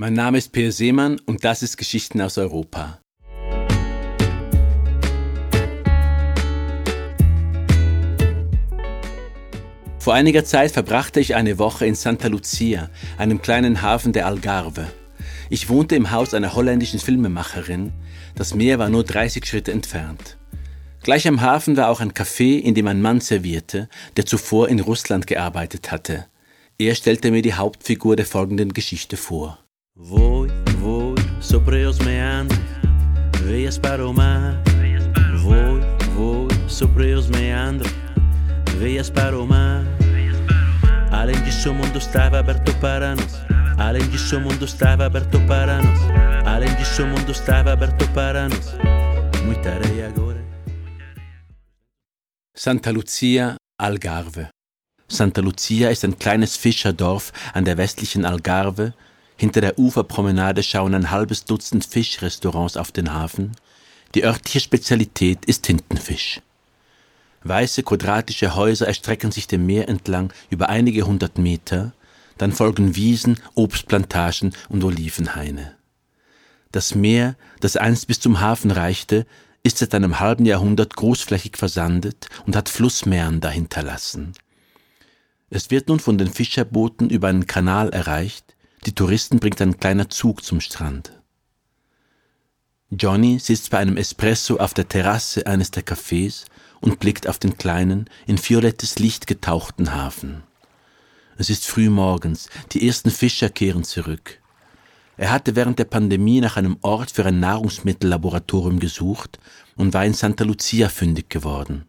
Mein Name ist Peer Seemann und das ist Geschichten aus Europa. Vor einiger Zeit verbrachte ich eine Woche in Santa Lucia, einem kleinen Hafen der Algarve. Ich wohnte im Haus einer holländischen Filmemacherin. Das Meer war nur 30 Schritte entfernt. Gleich am Hafen war auch ein Café, in dem ein Mann servierte, der zuvor in Russland gearbeitet hatte. Er stellte mir die Hauptfigur der folgenden Geschichte vor. Voy, voy, sobre os meandros, veias para o mar. Voy, voy, sobre os meandros, veias para o mar. Além disso, o mundo estava aberto para nós. Além disso, o mundo estava aberto para nós. Além disso, o mundo estava aberto para nós. Muita areia agora. Santa Lucia, Algarve. Santa Lucia ist ein kleines Fischerdorf an der westlichen Algarve, hinter der Uferpromenade schauen ein halbes Dutzend Fischrestaurants auf den Hafen. Die örtliche Spezialität ist Tintenfisch. Weiße quadratische Häuser erstrecken sich dem Meer entlang über einige hundert Meter, dann folgen Wiesen, Obstplantagen und Olivenhaine. Das Meer, das einst bis zum Hafen reichte, ist seit einem halben Jahrhundert großflächig versandet und hat Flussmeander hinterlassen. Es wird nun von den Fischerbooten über einen Kanal erreicht, die Touristen bringt ein kleiner Zug zum Strand. Johnny sitzt bei einem Espresso auf der Terrasse eines der Cafés und blickt auf den kleinen, in violettes Licht getauchten Hafen. Es ist früh morgens, die ersten Fischer kehren zurück. Er hatte während der Pandemie nach einem Ort für ein Nahrungsmittellaboratorium gesucht und war in Santa Lucia fündig geworden.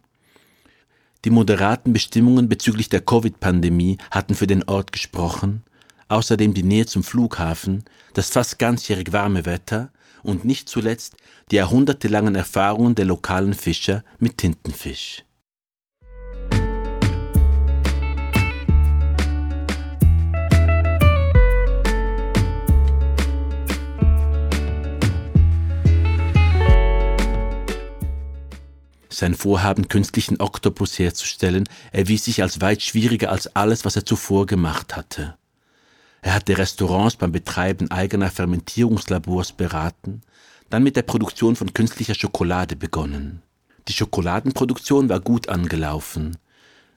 Die moderaten Bestimmungen bezüglich der Covid-Pandemie hatten für den Ort gesprochen, außerdem die Nähe zum Flughafen, das fast ganzjährig warme Wetter und nicht zuletzt die jahrhundertelangen Erfahrungen der lokalen Fischer mit Tintenfisch. Sein Vorhaben, künstlichen Oktopus herzustellen, erwies sich als weit schwieriger als alles, was er zuvor gemacht hatte. Er hatte Restaurants beim Betreiben eigener Fermentierungslabors beraten, dann mit der Produktion von künstlicher Schokolade begonnen. Die Schokoladenproduktion war gut angelaufen.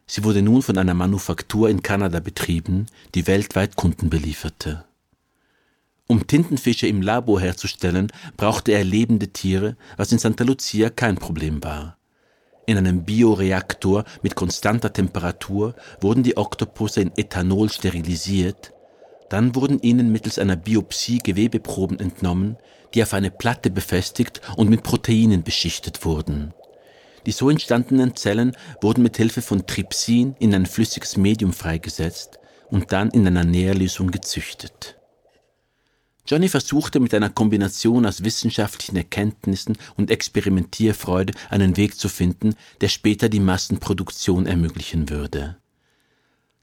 Sie wurde nun von einer Manufaktur in Kanada betrieben, die weltweit Kunden belieferte. Um Tintenfische im Labor herzustellen, brauchte er lebende Tiere, was in Santa Lucia kein Problem war. In einem Bioreaktor mit konstanter Temperatur wurden die Oktopusse in Ethanol sterilisiert, dann wurden ihnen mittels einer Biopsie Gewebeproben entnommen, die auf eine Platte befestigt und mit Proteinen beschichtet wurden. Die so entstandenen Zellen wurden mit Hilfe von Trypsin in ein flüssiges Medium freigesetzt und dann in einer Nährlösung gezüchtet. Johnny versuchte mit einer Kombination aus wissenschaftlichen Erkenntnissen und Experimentierfreude einen Weg zu finden, der später die Massenproduktion ermöglichen würde.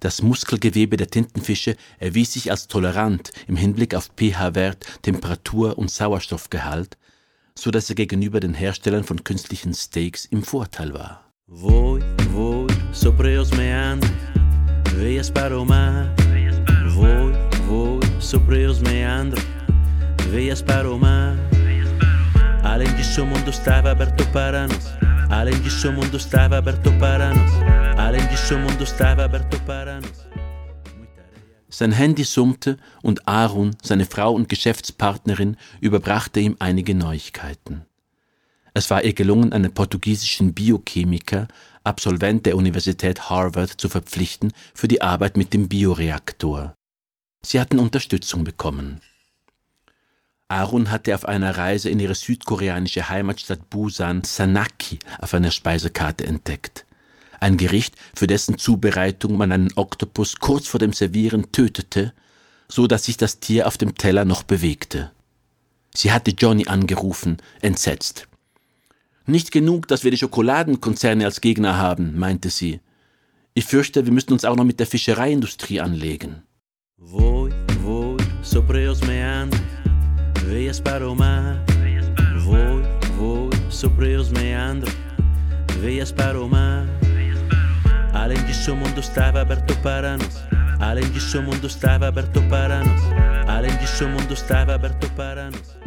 Das Muskelgewebe der Tintenfische erwies sich als tolerant im Hinblick auf pH-Wert, Temperatur und Sauerstoffgehalt, so dass er gegenüber den Herstellern von künstlichen Steaks im Vorteil war. Voy, voy, sobre os meandros, veias para o mar. Voy, voy, sobre os meandros, veias para o mar. Além disso, o mundo estava aberto para nós. Além disso, o mundo estava aberto para nós. Sein Handy summte und Aaron, seine Frau und Geschäftspartnerin, überbrachte ihm einige Neuigkeiten. Es war ihr gelungen, einen portugiesischen Biochemiker, Absolvent der Universität Harvard, zu verpflichten für die Arbeit mit dem Bioreaktor. Sie hatten Unterstützung bekommen. Aaron hatte auf einer Reise in ihre südkoreanische Heimatstadt Busan Sanaki auf einer Speisekarte entdeckt. Ein Gericht, für dessen Zubereitung man einen Oktopus kurz vor dem Servieren tötete, so dass sich das Tier auf dem Teller noch bewegte. Sie hatte Johnny angerufen, entsetzt. Nicht genug, dass wir die Schokoladenkonzerne als Gegner haben, meinte sie. Ich fürchte, wir müssen uns auch noch mit der Fischereiindustrie anlegen. Voy, voy, sobre os meandros, veias para o mar. Voy, voy, sobre os meandros, veias para o mar. Além disso, o mundo estava aberto para nós. Além disso, o mundo estava aberto para nós. Além disso o mundo estava aberto para nós.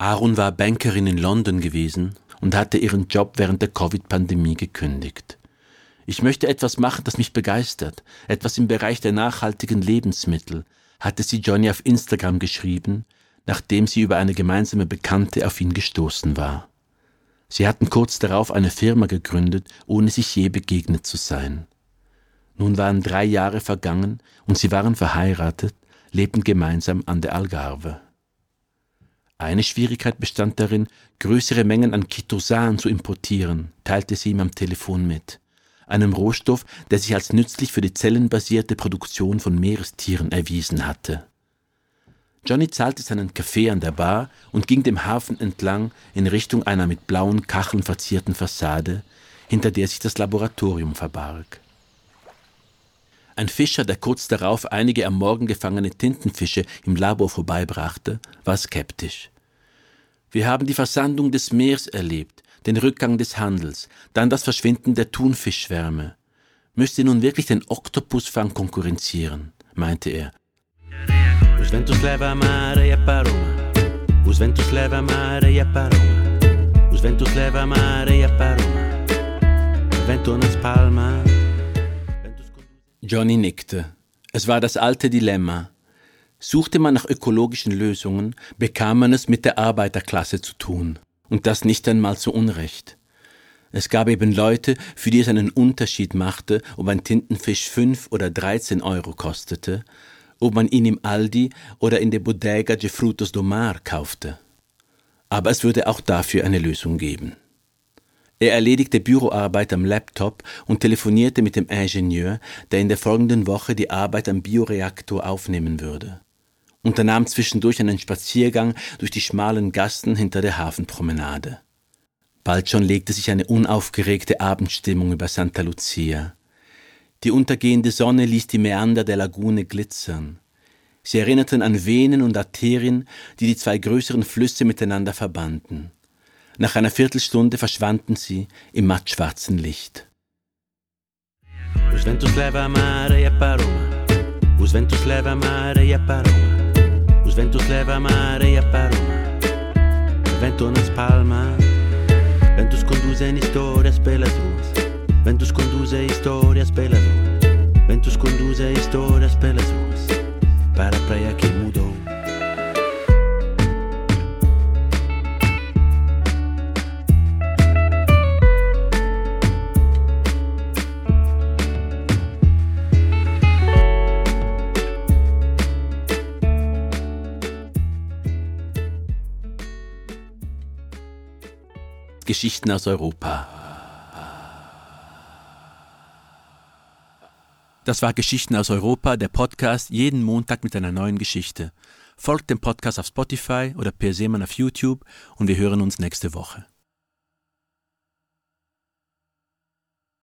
Aaron war Bankerin in London gewesen und hatte ihren Job während der Covid-Pandemie gekündigt. Ich möchte etwas machen, das mich begeistert, etwas im Bereich der nachhaltigen Lebensmittel, hatte sie Johnny auf Instagram geschrieben, nachdem sie über eine gemeinsame Bekannte auf ihn gestoßen war. Sie hatten kurz darauf eine Firma gegründet, ohne sich je begegnet zu sein. Nun waren drei Jahre vergangen und sie waren verheiratet, lebten gemeinsam an der Algarve. Eine Schwierigkeit bestand darin, größere Mengen an Chitosan zu importieren, teilte sie ihm am Telefon mit, einem Rohstoff, der sich als nützlich für die zellenbasierte Produktion von Meerestieren erwiesen hatte. Johnny zahlte seinen Kaffee an der Bar und ging dem Hafen entlang in Richtung einer mit blauen Kacheln verzierten Fassade, hinter der sich das Laboratorium verbarg. Ein Fischer, der kurz darauf einige am Morgen gefangene Tintenfische im Labor vorbeibrachte, war skeptisch. Wir haben die Versandung des Meers erlebt, den Rückgang des Handels, dann das Verschwinden der Thunfischschwärme. Müsste nun wirklich den Oktopusfang konkurrenzieren, meinte er. Os ventos levam a areia para o mar. Os ventos levam a areia para o mar. Os ventos levam a areia para o mar. Vento nas palmas. Johnny nickte. Es war das alte Dilemma. Suchte man nach ökologischen Lösungen, bekam man es mit der Arbeiterklasse zu tun. Und das nicht einmal zu Unrecht. Es gab eben Leute, für die es einen Unterschied machte, ob ein Tintenfisch fünf oder dreizehn Euro kostete, ob man ihn im Aldi oder in der Bodega de Frutos do Mar kaufte. Aber es würde auch dafür eine Lösung geben. Er erledigte Büroarbeit am Laptop und telefonierte mit dem Ingenieur, der in der folgenden Woche die Arbeit am Bioreaktor aufnehmen würde. Unternahm zwischendurch einen Spaziergang durch die schmalen Gassen hinter der Hafenpromenade. Bald schon legte sich eine unaufgeregte Abendstimmung über Santa Lucia. Die untergehende Sonne ließ die Mäander der Lagune glitzern. Sie erinnerten an Venen und Arterien, die die zwei größeren Flüsse miteinander verbanden. Nach einer Viertelstunde verschwanden sie im mattschwarzen Licht. Os ventos levam a areia para o mar. Os ventos levam a areia para o mar. Os ventos levam a areia para o mar. Vento. Ventos conduzem histórias pelas ruas. Ventos conduzem histórias pelas ruas. Para a praia que mudou. Geschichten aus Europa. Das war Geschichten aus Europa, der Podcast, jeden Montag mit einer neuen Geschichte. Folgt dem Podcast auf Spotify oder Per Seemann auf YouTube und wir hören uns nächste Woche.